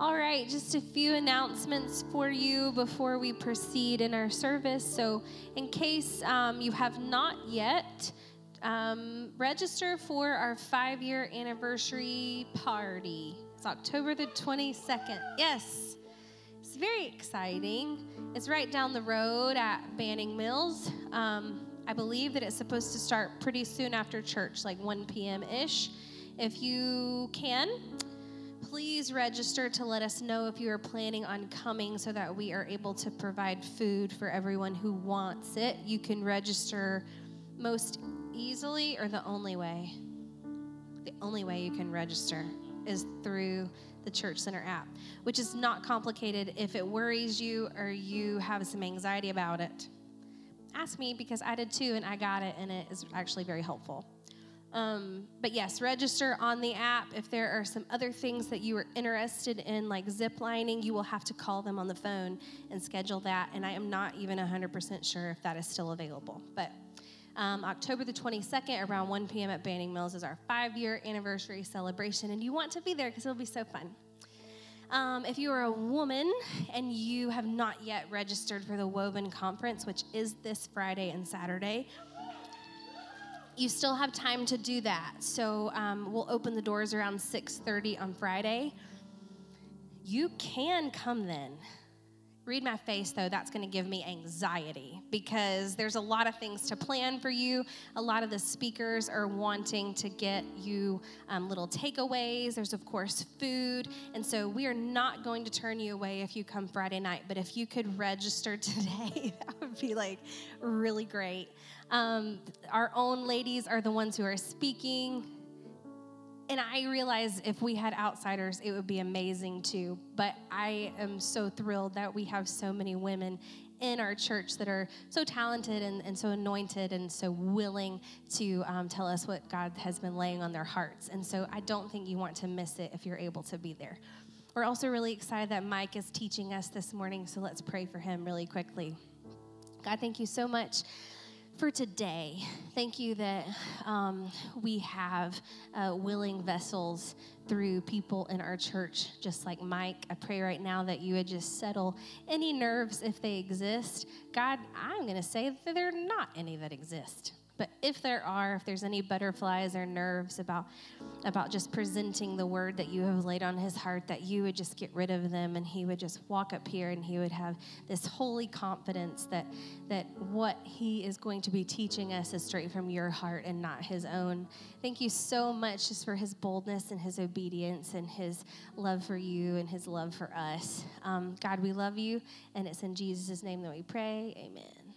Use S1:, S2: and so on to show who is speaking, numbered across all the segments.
S1: All right, just a few announcements for you before we proceed in our service. So, in case um, you have not yet, um, register for our five year anniversary party. It's October the 22nd. Yes, it's very exciting. It's right down the road at Banning Mills. Um, I believe that it's supposed to start pretty soon after church, like 1 p.m. ish. If you can, please register to let us know if you are planning on coming so that we are able to provide food for everyone who wants it. You can register most easily or the only way. The only way you can register is through the Church Center app, which is not complicated if it worries you or you have some anxiety about it. Ask me because I did too and I got it and it is actually very helpful. Um, but yes, register on the app. If there are some other things that you are interested in, like zip lining, you will have to call them on the phone and schedule that. And I am not even 100% sure if that is still available. But um, October the 22nd, around 1 p.m. at Banning Mills, is our five year anniversary celebration. And you want to be there because it'll be so fun. Um, if you are a woman and you have not yet registered for the Woven Conference, which is this Friday and Saturday, you still have time to do that. So um, we'll open the doors around 6:30 on Friday. You can come then. Read my face, though, that's going to give me anxiety because there's a lot of things to plan for you. A lot of the speakers are wanting to get you um, little takeaways. There's, of course, food. And so we are not going to turn you away if you come Friday night. But if you could register today, that would be like really great. Um, our own ladies are the ones who are speaking. And I realize if we had outsiders, it would be amazing too. But I am so thrilled that we have so many women in our church that are so talented and, and so anointed and so willing to um, tell us what God has been laying on their hearts. And so I don't think you want to miss it if you're able to be there. We're also really excited that Mike is teaching us this morning, so let's pray for him really quickly. God, thank you so much for today. Thank you that um, we have uh, willing vessels through people in our church, just like Mike. I pray right now that you would just settle any nerves if they exist. God, I'm going to say that there are not any that exist. But if there are, if there's any butterflies or nerves about about just presenting the word that you have laid on his heart, that you would just get rid of them and he would just walk up here and he would have this holy confidence that that what he is going to be teaching us is straight from your heart and not his own. Thank you so much just for his boldness and his obedience and his love for you and his love for us. Um, God, we love you, and it's in Jesus' name that we pray. Amen.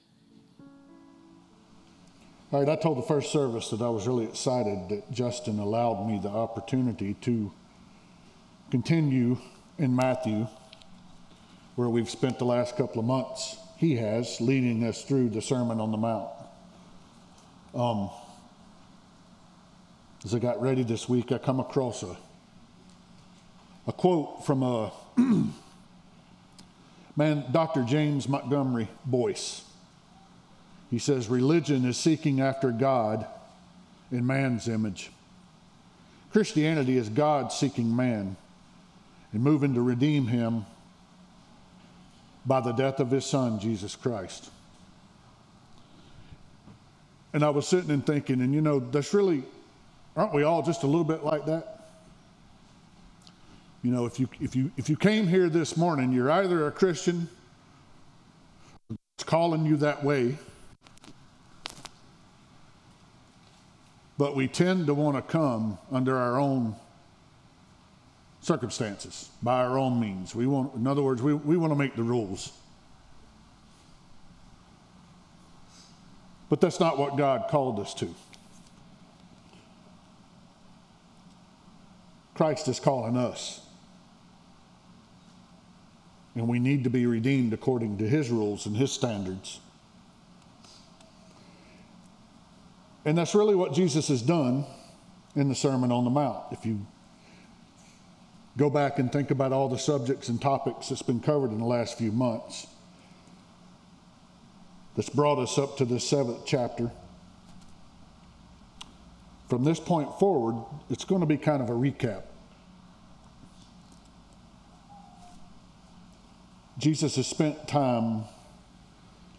S2: All right, I told the first service that I was really excited that Justin allowed me the opportunity to continue in Matthew, where we've spent the last couple of months. He has, leading us through the Sermon on the Mount. Um, as I got ready this week, I come across a, a quote from a man, Dr. James Montgomery Boice. He says, Religion is seeking after God in man's image. Christianity is God seeking man and moving to redeem him by the death of his son, Jesus Christ. And I was sitting and thinking, and you know, that's really, aren't we all just a little bit like that? You know, if you, if you, if you came here this morning, you're either a Christian, it's calling you that way, but we tend to want to come under our own circumstances, by our own means. We want, in other words, we, we want to make the rules. But that's not what God called us to. Christ is calling us. And we need to be redeemed according to his rules and his standards. And that's really what Jesus has done in the Sermon on the Mount. If you go back and think about all the subjects and topics that's been covered in the last few months, that's brought us up to the seventh chapter. From this point forward, it's going to be kind of a recap. Jesus has spent time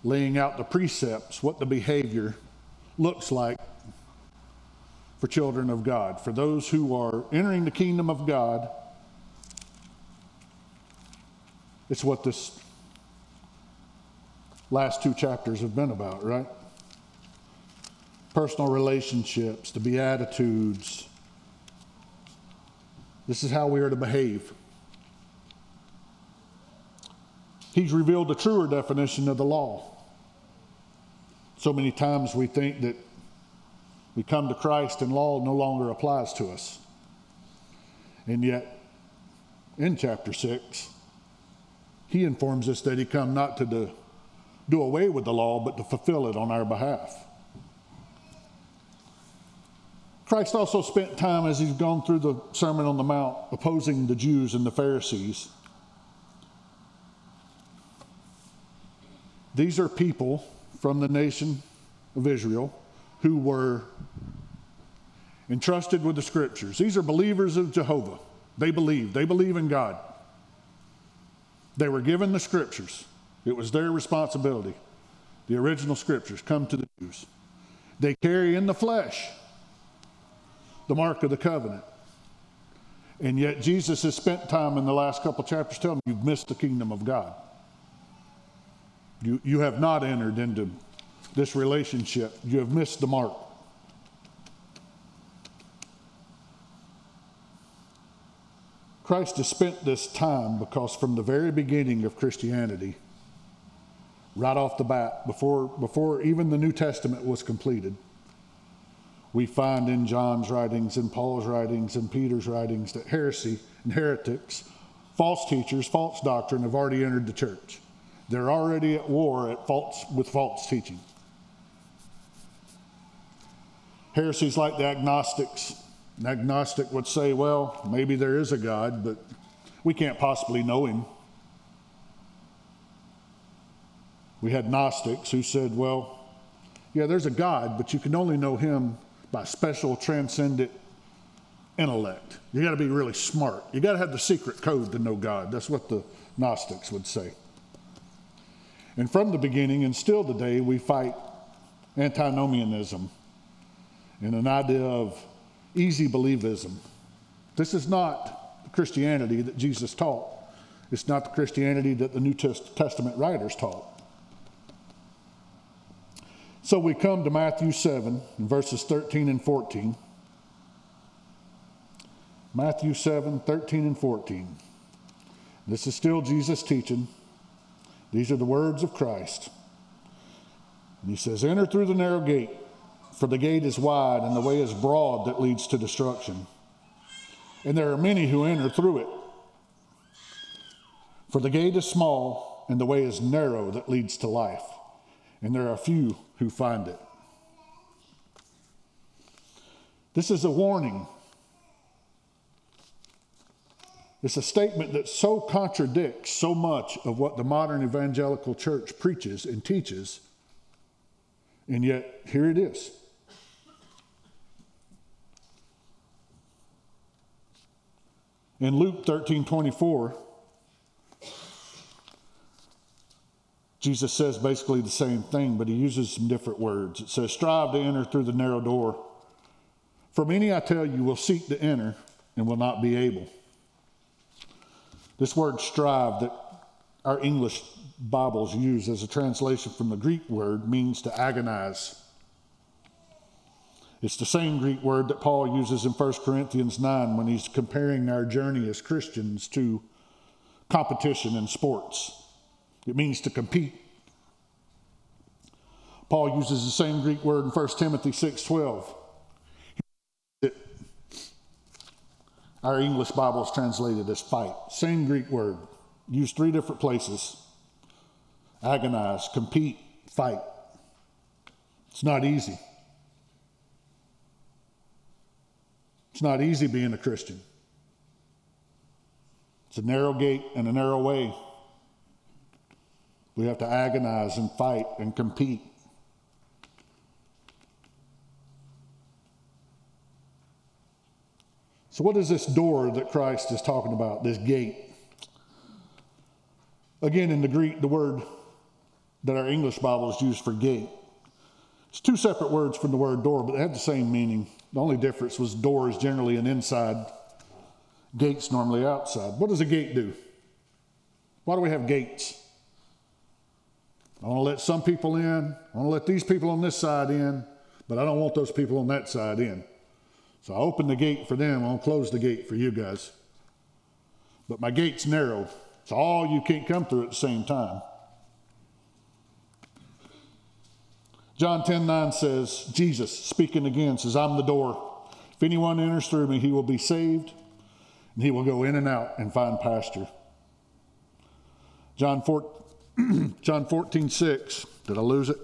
S2: laying out the precepts, what the behavior looks like for children of God, for those who are entering the kingdom of God. It's what this last two chapters have been about, right? Personal relationships, the Beatitudes. This is how we are to behave. He's revealed a truer definition of the law. So many times we think that we come to Christ and law no longer applies to us. And yet, in chapter 6, he informs us that he come not to do, do away with the law, but to fulfill it on our behalf. Christ also spent time as he's gone through the Sermon on the Mount opposing the Jews and the Pharisees. These are people from the nation of Israel who were entrusted with the scriptures. These are believers of Jehovah. They believe, they believe in God. They were given the scriptures, it was their responsibility. The original scriptures come to the Jews. They carry in the flesh the mark of the covenant. And yet, Jesus has spent time in the last couple chapters telling them you've missed the kingdom of God. You, you have not entered into this relationship. You have missed the mark. Christ has spent this time because from the very beginning of Christianity, right off the bat, before, before even the New Testament was completed, we find in John's writings, in Paul's writings, in Peter's writings that heresy and heretics, false teachers, false doctrine have already entered the church. They're already at war at false, with false teaching. Heresies like the agnostics. An agnostic would say, well, maybe there is a God, but we can't possibly know him. We had Gnostics who said, well, yeah, there's a God, but you can only know him by special transcendent intellect. You got to be really smart. You got to have the secret code to know God. That's what the Gnostics would say. And from the beginning and still today, we fight antinomianism and an idea of easy believism. This is not the Christianity that Jesus taught. It's not the Christianity that the New Testament writers taught. So we come to Matthew 7, verses 13 and 14. Matthew 7, 13 and 14. This is still Jesus teaching. These are the words of Christ. And he says, Enter through the narrow gate. For the gate is wide and the way is broad that leads to destruction. And there are many who enter through it. For the gate is small and the way is narrow that leads to life. And there are few who find it. This is a warning. It's a statement that so contradicts so much of what the modern evangelical church preaches and teaches. And yet, here it is. In Luke 13 24, Jesus says basically the same thing, but he uses some different words. It says, Strive to enter through the narrow door. For many, I tell you, will seek to enter and will not be able. This word strive that our English Bibles use as a translation from the Greek word means to agonize. It's the same Greek word that Paul uses in 1 Corinthians 9 when he's comparing our journey as Christians to competition in sports. It means to compete. Paul uses the same Greek word in 1 Timothy 6:12. Our English Bible is translated as fight. Same Greek word, used three different places. Agonize, compete, fight. It's not easy. It's not easy being a Christian. It's a narrow gate and a narrow way. We have to agonize and fight and compete. So, what is this door that Christ is talking about, this gate? Again, in the Greek, the word that our English Bibles use for gate. It's two separate words from the word door, but they have the same meaning. The only difference was door is generally an inside, gates normally outside. What does a gate do? Why do we have gates? I want to let some people in. I want to let these people on this side in, but I don't want those people on that side in. So I open the gate for them. I'll close the gate for you guys. But my gate's narrow. It's all you can't come through at the same time. John 10 9 says, Jesus speaking again says, I'm the door. If anyone enters through me, he will be saved, and he will go in and out and find pasture. John 4, John 14, 6. Did I lose it?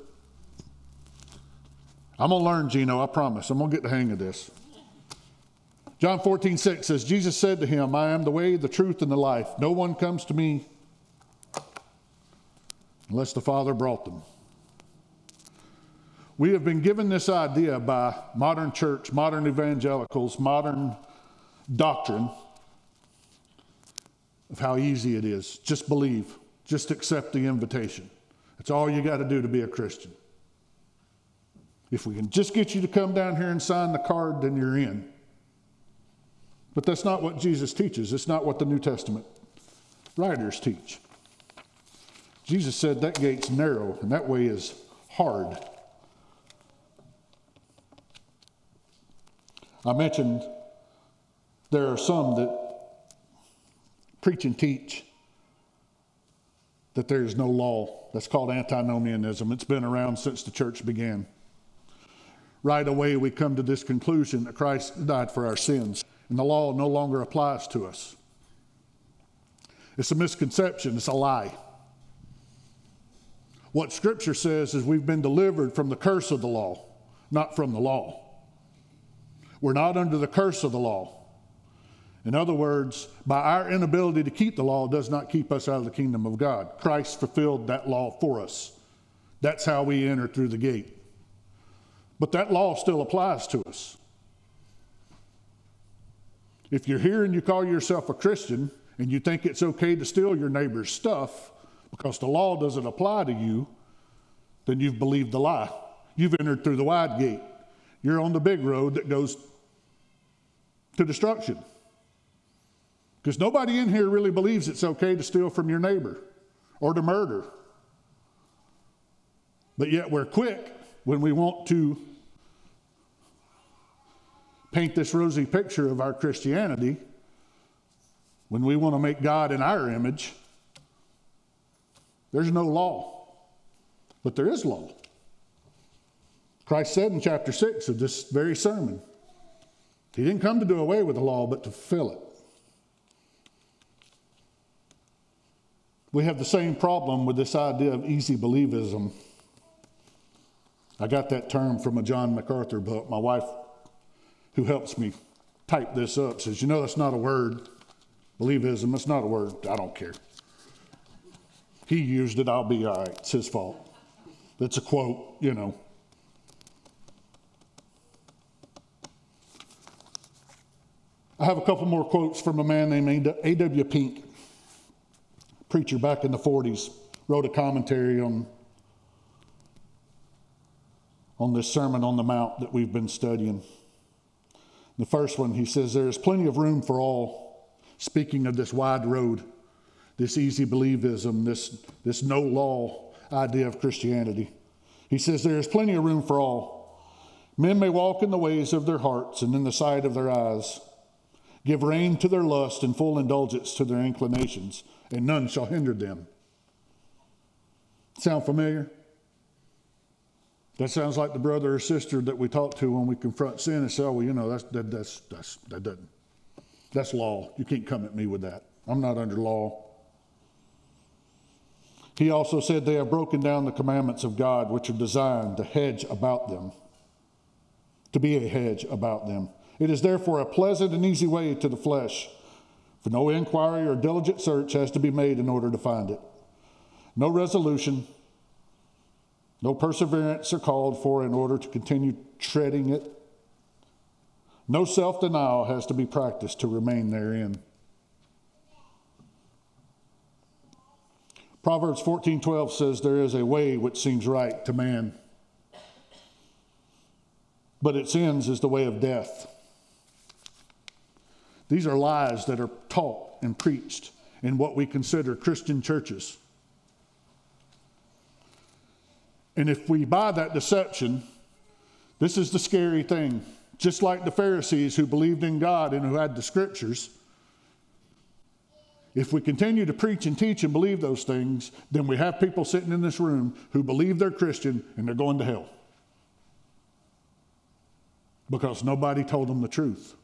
S2: I'm going to learn, Gino, I promise. I'm going to get the hang of this. John 14, 6 says, Jesus said to him, I am the way, the truth, and the life. No one comes to me unless the Father brought them. We have been given this idea by modern church, modern evangelicals, modern doctrine of how easy it is. Just believe. Just accept the invitation. That's all you got to do to be a Christian. If we can just get you to come down here and sign the card, then you're in. But that's not what Jesus teaches. It's not what the New Testament writers teach. Jesus said that gate's narrow and that way is hard. I mentioned there are some that preach and teach that there is no law. That's called antinomianism. It's been around since the church began. Right away, we come to this conclusion that Christ died for our sins, and the law no longer applies to us. It's a misconception, it's a lie. What Scripture says is we've been delivered from the curse of the law, not from the law. We're not under the curse of the law. In other words, by our inability to keep the law does not keep us out of the kingdom of God. Christ fulfilled that law for us. That's how we enter through the gate. But that law still applies to us. If you're here and you call yourself a Christian and you think it's okay to steal your neighbor's stuff because the law doesn't apply to you, then you've believed the lie. You've entered through the wide gate. You're on the big road that goes to destruction. Because nobody in here really believes it's okay to steal from your neighbor or to murder. But yet we're quick when we want to paint this rosy picture of our Christianity, when we want to make God in our image. There's no law, but there is law. Christ said in chapter 6 of this very sermon, He didn't come to do away with the law, but to fulfill it. We have the same problem with this idea of easy believism. I got that term from a John MacArthur book. My wife, who helps me type this up, says, You know, that's not a word. Believism, it's not a word. I don't care. He used it, I'll be all right. It's his fault. It's a quote, you know. I have a couple more quotes from a man named A.W. Pink preacher back in the 40s wrote a commentary on, on this Sermon on the Mount that we've been studying. The first one, he says, There is plenty of room for all. Speaking of this wide road, this easy believism, this, this no law idea of Christianity. He says, There is plenty of room for all. Men may walk in the ways of their hearts and in the sight of their eyes, give rein to their lust and full indulgence to their inclinations and none shall hinder them. Sound familiar? That sounds like the brother or sister that we talk to when we confront sin and say, oh, well, you know, that's, that, that's, that's, that doesn't, that's law. You can't come at me with that. I'm not under law. He also said they have broken down the commandments of God, which are designed to hedge about them, to be a hedge about them. It is therefore a pleasant and easy way to the flesh for no inquiry or diligent search has to be made in order to find it. No resolution, no perseverance are called for in order to continue treading it. No self denial has to be practiced to remain therein. Proverbs 14:12 says there is a way which seems right to man, but its ends is the way of death. These are lies that are taught and preached in what we consider Christian churches. And if we buy that deception, this is the scary thing. Just like the Pharisees who believed in God and who had the scriptures, if we continue to preach and teach and believe those things, then we have people sitting in this room who believe they're Christian and they're going to hell. Because nobody told them the truth.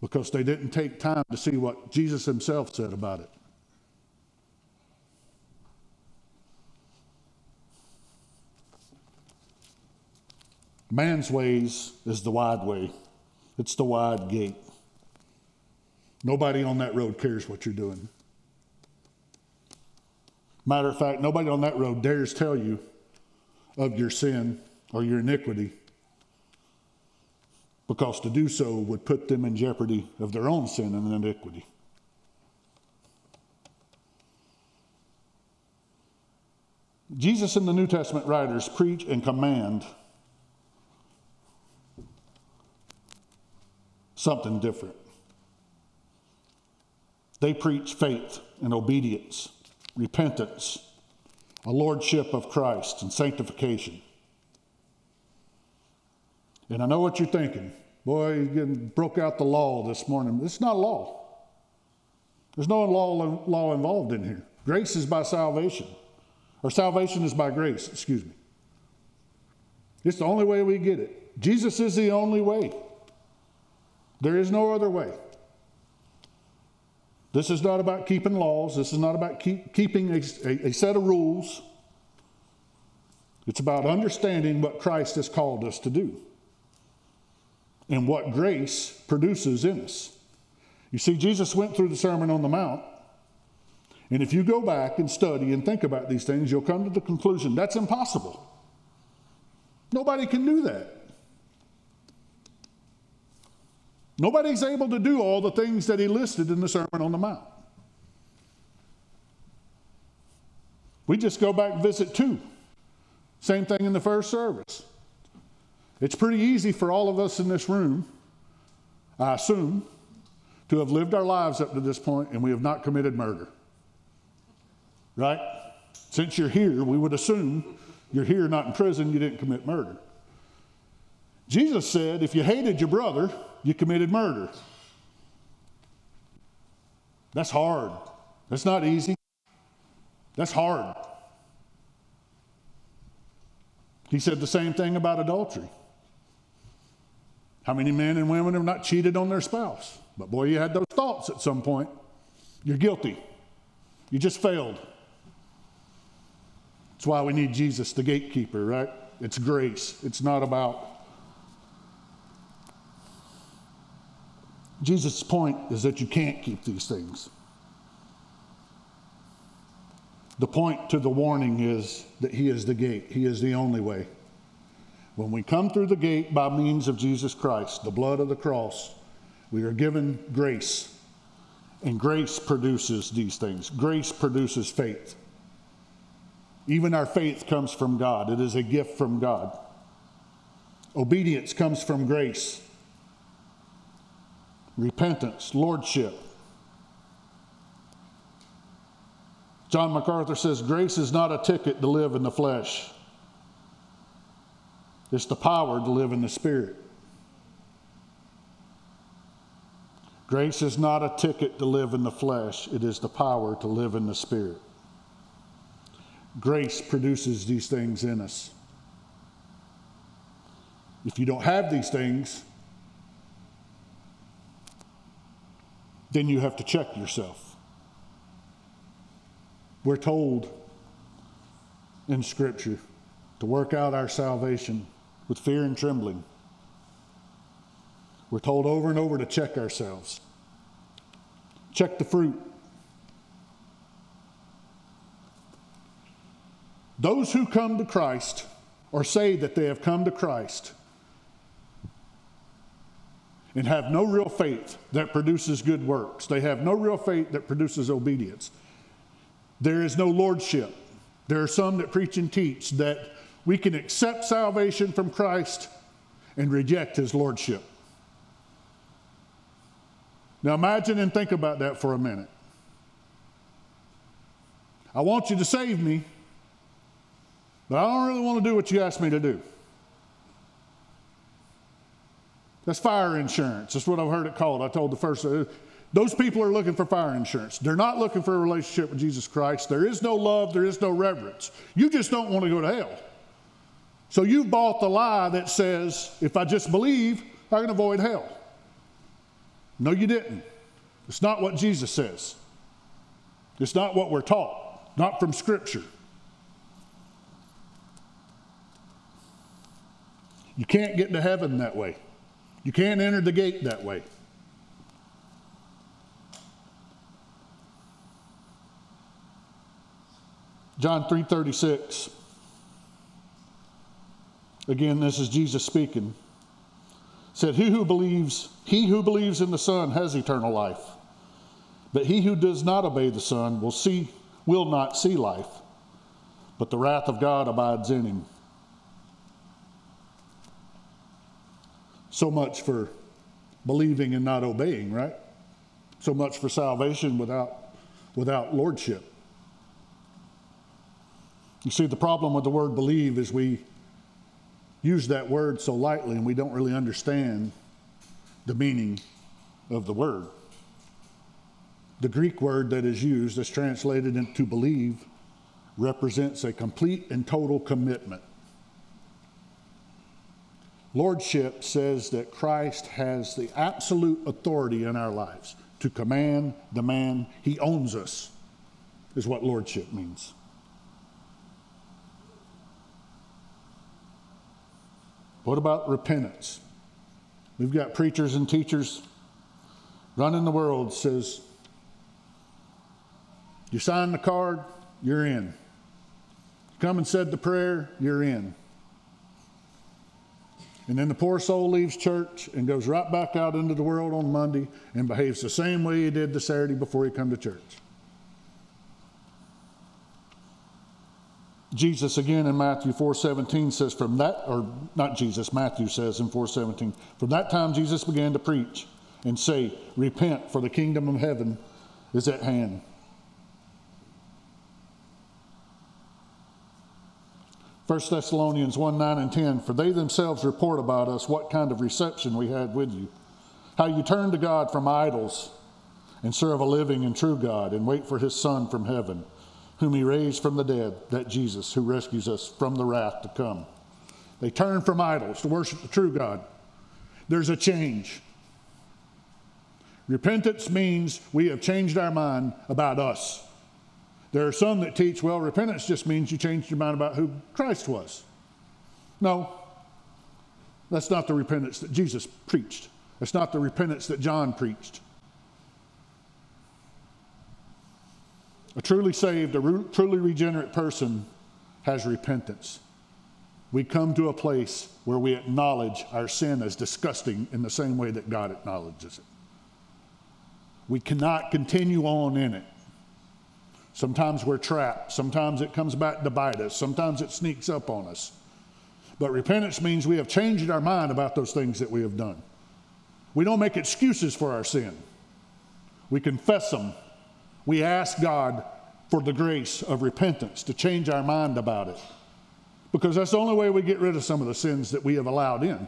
S2: Because they didn't take time to see what Jesus himself said about it. Man's ways is the wide way, it's the wide gate. Nobody on that road cares what you're doing. Matter of fact, nobody on that road dares tell you of your sin or your iniquity because to do so would put them in jeopardy of their own sin and iniquity. Jesus and the New Testament writers preach and command something different. They preach faith and obedience, repentance, a lordship of Christ, and sanctification. And I know what you're thinking. Boy, you broke out the law this morning. It's not law. There's no law, law involved in here. Grace is by salvation, or salvation is by grace, excuse me. It's the only way we get it. Jesus is the only way. There is no other way. This is not about keeping laws. This is not about keep, keeping a, a, a set of rules. It's about understanding what Christ has called us to do and what grace produces in us. You see, Jesus went through the Sermon on the Mount, and if you go back and study and think about these things, you'll come to the conclusion that's impossible. Nobody can do that. Nobody's able to do all the things that he listed in the Sermon on the Mount. We just go back and visit two. Same thing in the first service. It's pretty easy for all of us in this room, I assume, to have lived our lives up to this point and we have not committed murder. Right? Since you're here, we would assume you're here, not in prison, you didn't commit murder. Jesus said, if you hated your brother, you committed murder. That's hard. That's not easy. That's hard. He said the same thing about adultery. How many men and women have not cheated on their spouse? But boy, you had those thoughts at some point. You're guilty. You just failed. That's why we need Jesus, the gatekeeper, right? It's grace. It's not about Jesus' point is that you can't keep these things. The point to the warning is that He is the gate, He is the only way. When we come through the gate by means of Jesus Christ, the blood of the cross, we are given grace. And grace produces these things. Grace produces faith. Even our faith comes from God, it is a gift from God. Obedience comes from grace repentance, lordship. John MacArthur says grace is not a ticket to live in the flesh, it's the power to live in the spirit. Grace is not a ticket to live in the flesh, it is the power to live in the spirit. Grace produces these things in us. If you don't have these things, then you have to check yourself. We're told in Scripture to work out our salvation with fear and trembling. We're told over and over to check ourselves. Check the fruit. Those who come to Christ or say that they have come to Christ and have no real faith that produces good works. They have no real faith that produces obedience. There is no lordship. There are some that preach and teach that we can accept salvation from Christ and reject his lordship. Now imagine and think about that for a minute. I want you to save me, but I don't really want to do what you asked me to do. That's fire insurance. That's what I've heard it called. I told the first, uh, those people are looking for fire insurance. They're not looking for a relationship with Jesus Christ. There is no love, there is no reverence. You just don't want to go to hell. So you've bought the lie that says, if I just believe, I can avoid hell. No, you didn't. It's not what Jesus says. It's not what we're taught, not from Scripture. You can't get to heaven that way. You can't enter the gate that way. John 3:36 Again this is Jesus speaking. Said he who believes he who believes in the son has eternal life. But he who does not obey the son will see will not see life, but the wrath of God abides in him. So much for believing and not obeying, right? So much for salvation without, without lordship. You see, the problem with the word believe is we use that word so lightly and we don't really understand the meaning of the word. The Greek word that is used, that's translated into believe, represents a complete and total commitment. Lordship says that Christ has the absolute authority in our lives to command, demand. He owns us, is what lordship means. What about repentance? We've got preachers and teachers running the world says, you sign the card, you're in. Come and said the prayer, you're in. And then the poor soul leaves church and goes right back out into the world on Monday and behaves the same way he did the Saturday before he come to church. Jesus again in Matthew 4:17 says from that or not Jesus Matthew says in 4:17 from that time Jesus began to preach and say repent for the kingdom of heaven is at hand. 1 Thessalonians 1 9 and 10, for they themselves report about us what kind of reception we had with you, how you turned to God from idols and serve a living and true God and wait for his Son from heaven, whom he raised from the dead, that Jesus who rescues us from the wrath to come. They turn from idols to worship the true God. There's a change. Repentance means we have changed our mind about us. There are some that teach, well, repentance just means you changed your mind about who Christ was. No, that's not the repentance that Jesus preached. That's not the repentance that John preached. A truly saved, a re- truly regenerate person has repentance. We come to a place where we acknowledge our sin as disgusting in the same way that God acknowledges it. We cannot continue on in it. Sometimes we're trapped. Sometimes it comes back to bite us. Sometimes it sneaks up on us. But repentance means we have changed our mind about those things that we have done. We don't make excuses for our sin, we confess them. We ask God for the grace of repentance to change our mind about it. Because that's the only way we get rid of some of the sins that we have allowed in.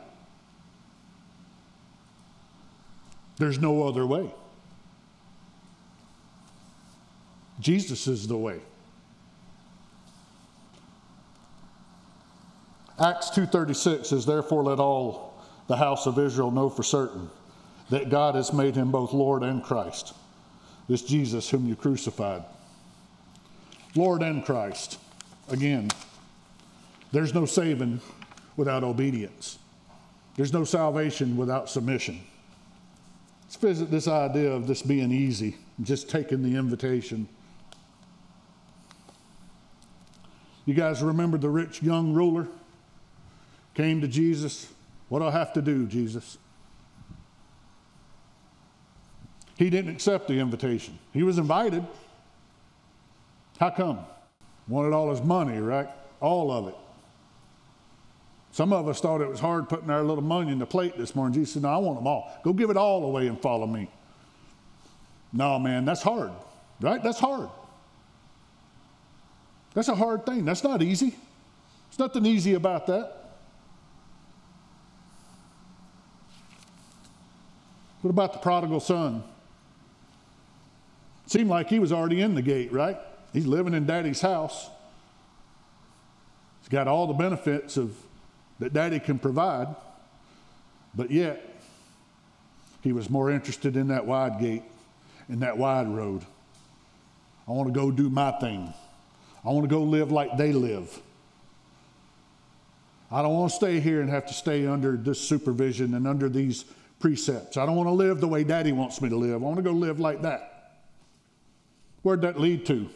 S2: There's no other way. Jesus is the way. Acts 2:36 says therefore let all the house of Israel know for certain that God has made him both Lord and Christ. This Jesus whom you crucified. Lord and Christ. Again, there's no saving without obedience. There's no salvation without submission. Let's visit this idea of this being easy, just taking the invitation. You guys remember the rich young ruler? Came to Jesus. What do I have to do, Jesus? He didn't accept the invitation. He was invited. How come? Wanted all his money, right? All of it. Some of us thought it was hard putting our little money in the plate this morning. Jesus said, No, I want them all. Go give it all away and follow me. No, man, that's hard, right? That's hard. That's a hard thing. That's not easy. There's nothing easy about that. What about the prodigal son? Seemed like he was already in the gate, right? He's living in daddy's house. He's got all the benefits of that daddy can provide, but yet he was more interested in that wide gate, in that wide road. I want to go do my thing. I want to go live like they live. I don't want to stay here and have to stay under this supervision and under these precepts. I don't want to live the way daddy wants me to live. I want to go live like that. Where'd that lead to?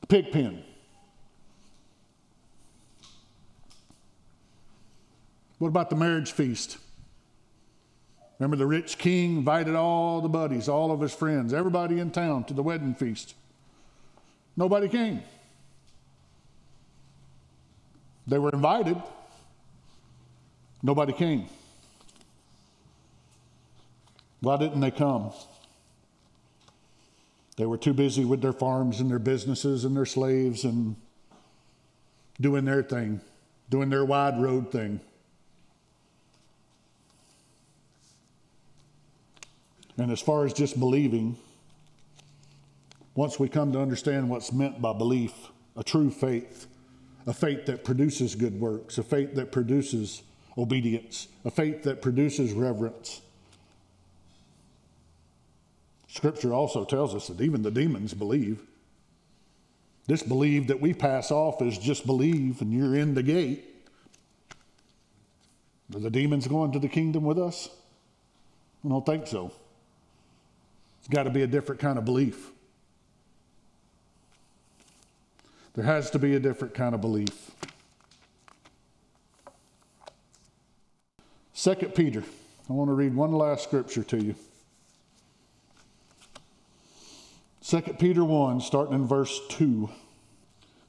S2: The pig pen. What about the marriage feast? Remember, the rich king invited all the buddies, all of his friends, everybody in town to the wedding feast. Nobody came. They were invited, nobody came. Why didn't they come? They were too busy with their farms and their businesses and their slaves and doing their thing, doing their wide road thing. And as far as just believing, once we come to understand what's meant by belief, a true faith, a faith that produces good works, a faith that produces obedience, a faith that produces reverence. Scripture also tells us that even the demons believe. This believe that we pass off as just believe and you're in the gate. Are the demons going to the kingdom with us? I don't think so. It's got to be a different kind of belief. There has to be a different kind of belief. Second Peter. I want to read one last scripture to you. Second Peter 1, starting in verse 2,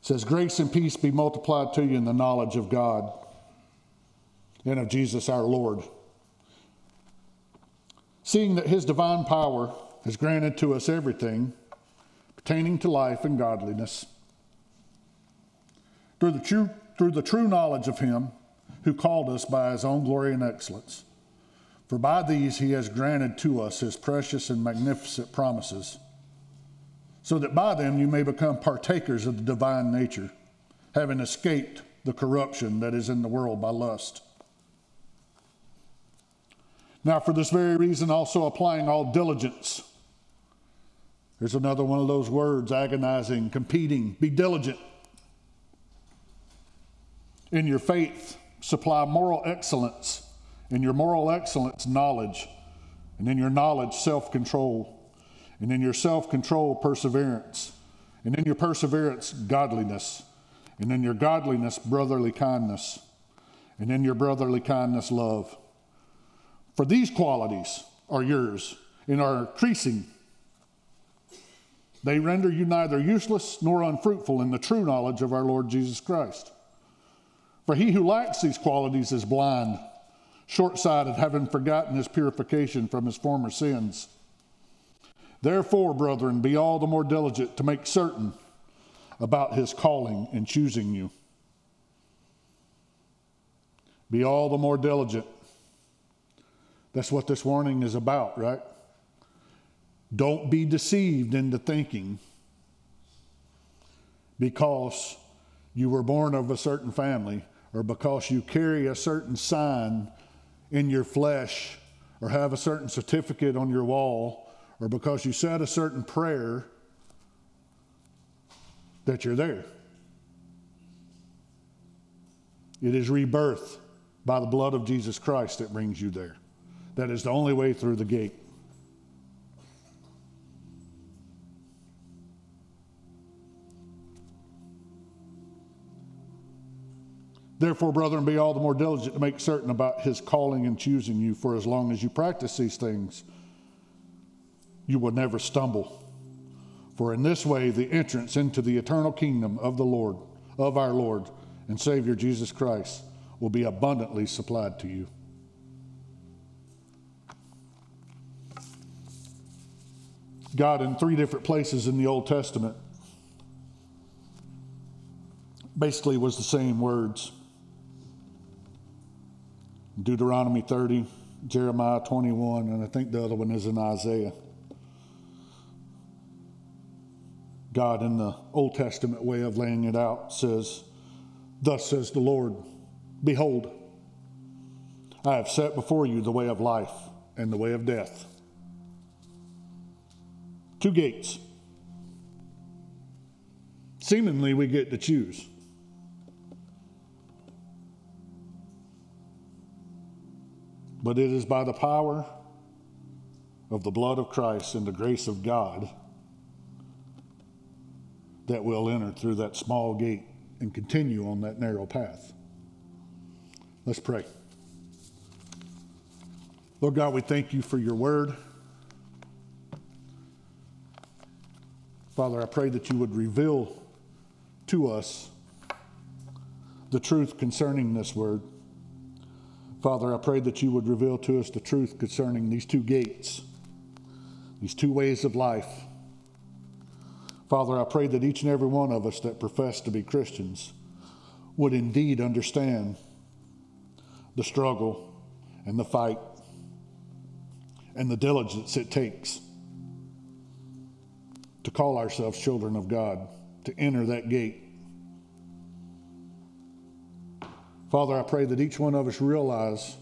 S2: says, Grace and peace be multiplied to you in the knowledge of God and of Jesus our Lord. Seeing that his divine power has granted to us everything pertaining to life and godliness through the true, through the true knowledge of him who called us by his own glory and excellence. For by these he has granted to us his precious and magnificent promises, so that by them you may become partakers of the divine nature, having escaped the corruption that is in the world by lust. Now, for this very reason, also applying all diligence there's another one of those words agonizing, competing. Be diligent in your faith. Supply moral excellence. In your moral excellence, knowledge. And in your knowledge, self control. And in your self control, perseverance. And in your perseverance, godliness. And in your godliness, brotherly kindness. And in your brotherly kindness, love. For these qualities are yours and are increasing they render you neither useless nor unfruitful in the true knowledge of our Lord Jesus Christ. For he who lacks these qualities is blind, short sighted, having forgotten his purification from his former sins. Therefore, brethren, be all the more diligent to make certain about his calling and choosing you. Be all the more diligent. That's what this warning is about, right? Don't be deceived into thinking because you were born of a certain family or because you carry a certain sign in your flesh or have a certain certificate on your wall or because you said a certain prayer that you're there. It is rebirth by the blood of Jesus Christ that brings you there. That is the only way through the gate. Therefore, brethren, be all the more diligent to make certain about his calling and choosing you, for as long as you practice these things, you will never stumble. For in this way the entrance into the eternal kingdom of the Lord, of our Lord and Savior Jesus Christ, will be abundantly supplied to you. God, in three different places in the Old Testament, basically was the same words Deuteronomy 30, Jeremiah 21, and I think the other one is in Isaiah. God, in the Old Testament way of laying it out, says, Thus says the Lord, Behold, I have set before you the way of life and the way of death. Two gates. Seemingly, we get to choose. But it is by the power of the blood of Christ and the grace of God that we'll enter through that small gate and continue on that narrow path. Let's pray. Lord God, we thank you for your word. Father, I pray that you would reveal to us the truth concerning this word. Father, I pray that you would reveal to us the truth concerning these two gates, these two ways of life. Father, I pray that each and every one of us that profess to be Christians would indeed understand the struggle and the fight and the diligence it takes to call ourselves children of God, to enter that gate. Father, I pray that each one of us realize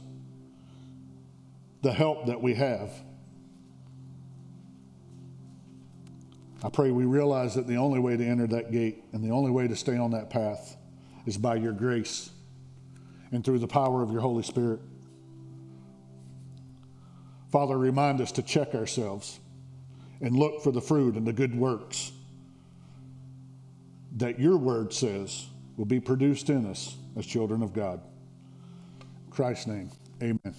S2: the help that we have. I pray we realize that the only way to enter that gate and the only way to stay on that path is by your grace and through the power of your Holy Spirit. Father, remind us to check ourselves and look for the fruit and the good works that your word says will be produced in us as children of God. In Christ's name, amen.